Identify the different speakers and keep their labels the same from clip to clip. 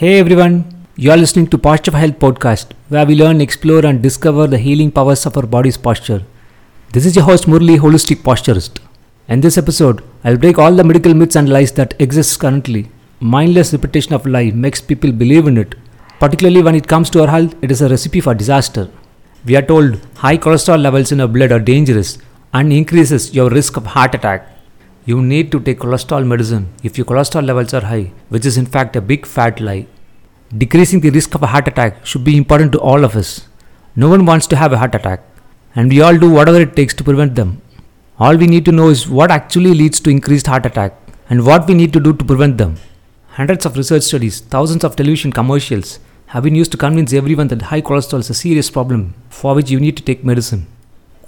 Speaker 1: Hey everyone, you are listening to Posture for Health podcast, where we learn, explore, and discover the healing powers of our body's posture. This is your host Murali, holistic posturist. In this episode, I'll break all the medical myths and lies that exist currently. Mindless repetition of lie makes people believe in it. Particularly when it comes to our health, it is a recipe for disaster. We are told high cholesterol levels in our blood are dangerous and increases your risk of heart attack. You need to take cholesterol medicine if your cholesterol levels are high, which is in fact a big fat lie. Decreasing the risk of a heart attack should be important to all of us. No one wants to have a heart attack, and we all do whatever it takes to prevent them. All we need to know is what actually leads to increased heart attack and what we need to do to prevent them. Hundreds of research studies, thousands of television commercials have been used to convince everyone that high cholesterol is a serious problem for which you need to take medicine.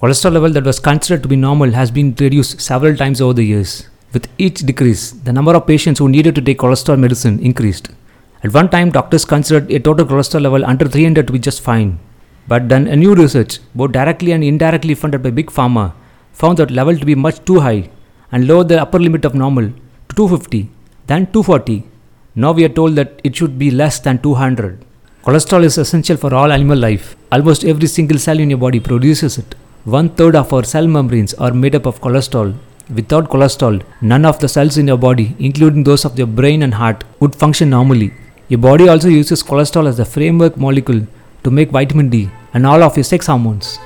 Speaker 1: Cholesterol level that was considered to be normal has been reduced several times over the years. With each decrease, the number of patients who needed to take cholesterol medicine increased. At one time, doctors considered a total cholesterol level under 300 to be just fine. But then a new research, both directly and indirectly funded by Big Pharma, found that level to be much too high and lowered the upper limit of normal to 250, then 240. Now we are told that it should be less than 200. Cholesterol is essential for all animal life. Almost every single cell in your body produces it. One third of our cell membranes are made up of cholesterol. Without cholesterol, none of the cells in your body, including those of your brain and heart, would function normally. Your body also uses cholesterol as the framework molecule to make vitamin D and all of your sex hormones.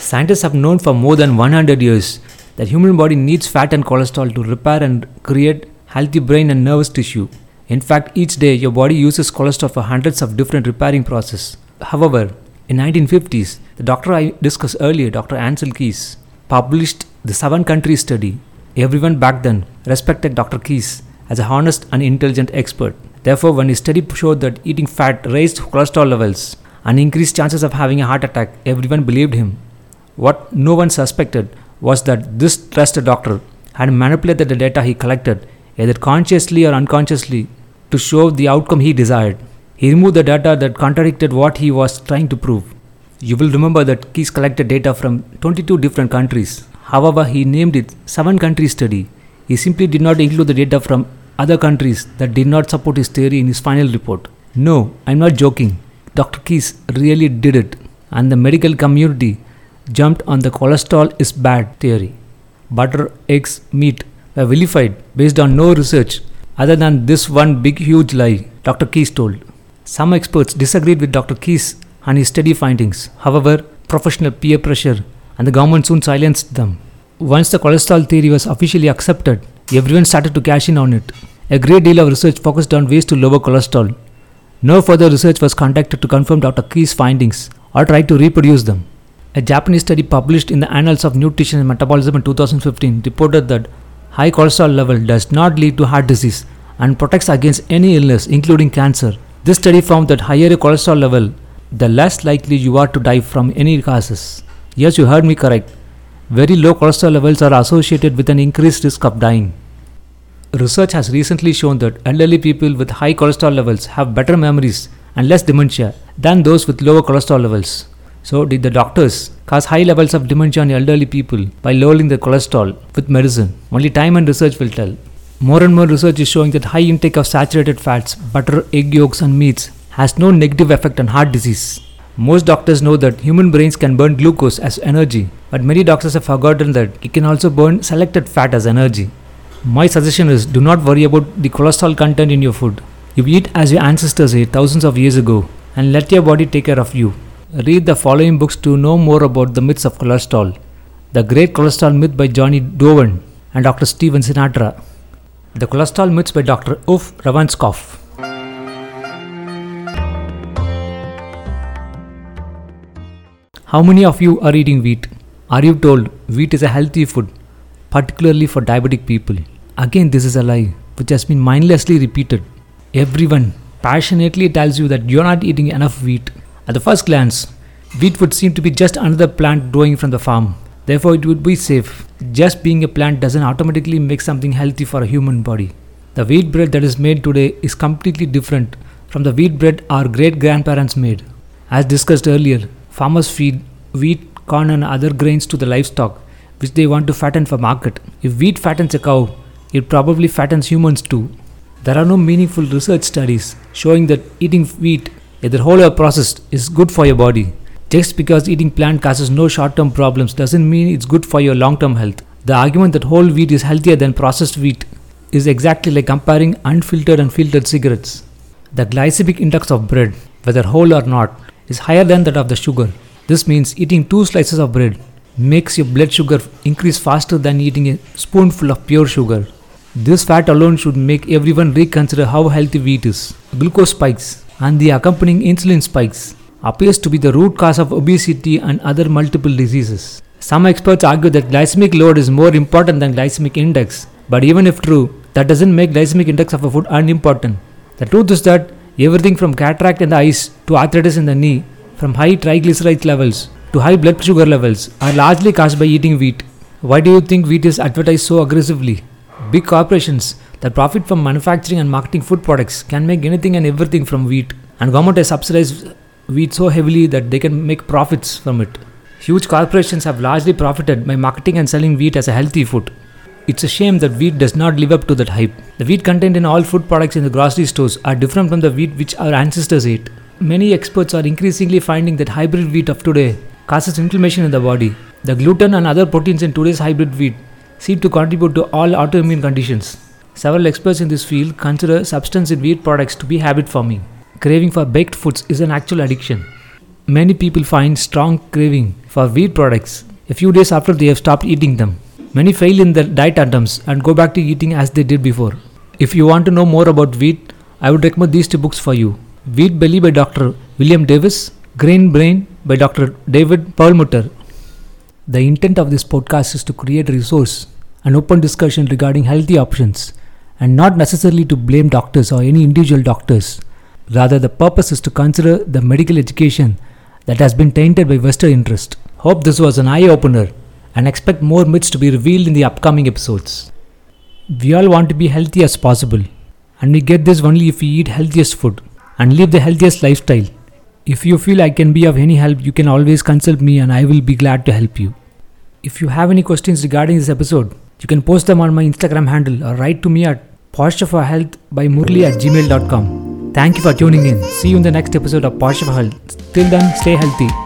Speaker 1: Scientists have known for more than 100 years that human body needs fat and cholesterol to repair and create healthy brain and nervous tissue. In fact, each day your body uses cholesterol for hundreds of different repairing processes. However, in 1950s, the doctor I discussed earlier, Dr. Ancel Keys, published the seven country study. Everyone back then respected Dr. Keys as a honest and intelligent expert. Therefore, when his study showed that eating fat raised cholesterol levels and increased chances of having a heart attack, everyone believed him. What no one suspected was that this trusted doctor had manipulated the data he collected, either consciously or unconsciously, to show the outcome he desired. He removed the data that contradicted what he was trying to prove. You will remember that Keys collected data from 22 different countries. However, he named it 7 country study. He simply did not include the data from other countries that did not support his theory in his final report. No, I'm not joking. Dr. Keys really did it, and the medical community jumped on the cholesterol is bad theory. Butter, eggs, meat were vilified based on no research other than this one big huge lie, Dr. Keys told. Some experts disagreed with Dr. Keys and his study findings. However, professional peer pressure and the government soon silenced them. Once the cholesterol theory was officially accepted, everyone started to cash in on it. A great deal of research focused on ways to lower cholesterol. No further research was conducted to confirm Dr. Keys' findings or try to reproduce them. A Japanese study published in the Annals of Nutrition and Metabolism in 2015 reported that high cholesterol level does not lead to heart disease and protects against any illness, including cancer. This study found that higher your cholesterol level, the less likely you are to die from any causes. Yes, you heard me correct. Very low cholesterol levels are associated with an increased risk of dying. Research has recently shown that elderly people with high cholesterol levels have better memories and less dementia than those with lower cholesterol levels. So, did the doctors cause high levels of dementia in elderly people by lowering their cholesterol with medicine? Only time and research will tell. More and more research is showing that high intake of saturated fats, butter, egg yolks, and meats has no negative effect on heart disease. Most doctors know that human brains can burn glucose as energy, but many doctors have forgotten that it can also burn selected fat as energy. My suggestion is do not worry about the cholesterol content in your food. You eat as your ancestors ate thousands of years ago and let your body take care of you. Read the following books to know more about the myths of cholesterol The Great Cholesterol Myth by Jonny Bowden and Dr. Stephen Sinatra. The Cholesterol Myths by Dr. Uffe Ravnskov. How many of you are eating wheat? Are you told wheat is a healthy food, particularly for diabetic people? Again, this is a lie which has been mindlessly repeated. Everyone passionately tells you that you're not eating enough wheat. At the first glance, wheat would seem to be just another plant growing from the farm. Therefore, it would be safe. Just being a plant doesn't automatically make something healthy for a human body. The wheat bread that is made today is completely different from the wheat bread our great grandparents made. As discussed earlier, farmers feed wheat, corn, and other grains to the livestock, which they want to fatten for market. If wheat fattens a cow, it probably fattens humans too. There are no meaningful research studies showing that eating wheat, either whole or processed, is good for your body. Just because eating plant causes no short term problems doesn't mean it's good for your long term health. The argument that whole wheat is healthier than processed wheat is exactly like comparing unfiltered and filtered cigarettes. The glycemic index of bread, whether whole or not, is higher than that of the sugar. This means eating two slices of bread makes your blood sugar increase faster than eating a spoonful of pure sugar. This fact alone should make everyone reconsider how healthy wheat is. Glucose spikes and the accompanying insulin spikes appears to be the root cause of obesity and other multiple diseases. Some experts argue that glycemic load is more important than glycemic index, but even if true, that doesn't make glycemic index of a food unimportant. The truth is that everything from cataract in the eyes to arthritis in the knee, from high triglyceride levels to high blood sugar levels, are largely caused by eating wheat. Why do you think wheat is advertised so aggressively? Big corporations that profit from manufacturing and marketing food products can make anything and everything from wheat, and government has subsidized wheat so heavily that they can make profits from it. Huge corporations have largely profited by marketing and selling wheat as a healthy food. It's a shame that wheat does not live up to that hype. The wheat contained in all food products in the grocery stores are different from the wheat which our ancestors ate. Many experts are increasingly finding that hybrid wheat of today causes inflammation in the body. The gluten and other proteins in today's hybrid wheat seem to contribute to all autoimmune conditions. Several experts in this field consider substance in wheat products to be habit forming. Craving for baked foods is an actual addiction. Many people find strong craving for wheat products a few days after they have stopped eating them. Many fail in their diet attempts and go back to eating as they did before. If you want to know more about wheat, I would recommend these two books for you Wheat Belly by Dr. William Davis, Grain Brain by Dr. David Perlmutter. The intent of this podcast is to create a resource, an open discussion regarding healthy options, and not necessarily to blame doctors or any individual doctors. Rather, the purpose is to consider the medical education that has been tainted by Western interest. Hope this was an eye opener and expect more myths to be revealed in the upcoming episodes. We all want to be healthy as possible, and we get this only if we eat healthiest food and live the healthiest lifestyle. If you feel I can be of any help, you can always consult me and I will be glad to help you. If you have any questions regarding this episode, you can post them on my Instagram handle or write to me at posture by murli at gmail.com. Thank you for tuning in. See you in the next episode of for Health. Till then, stay healthy.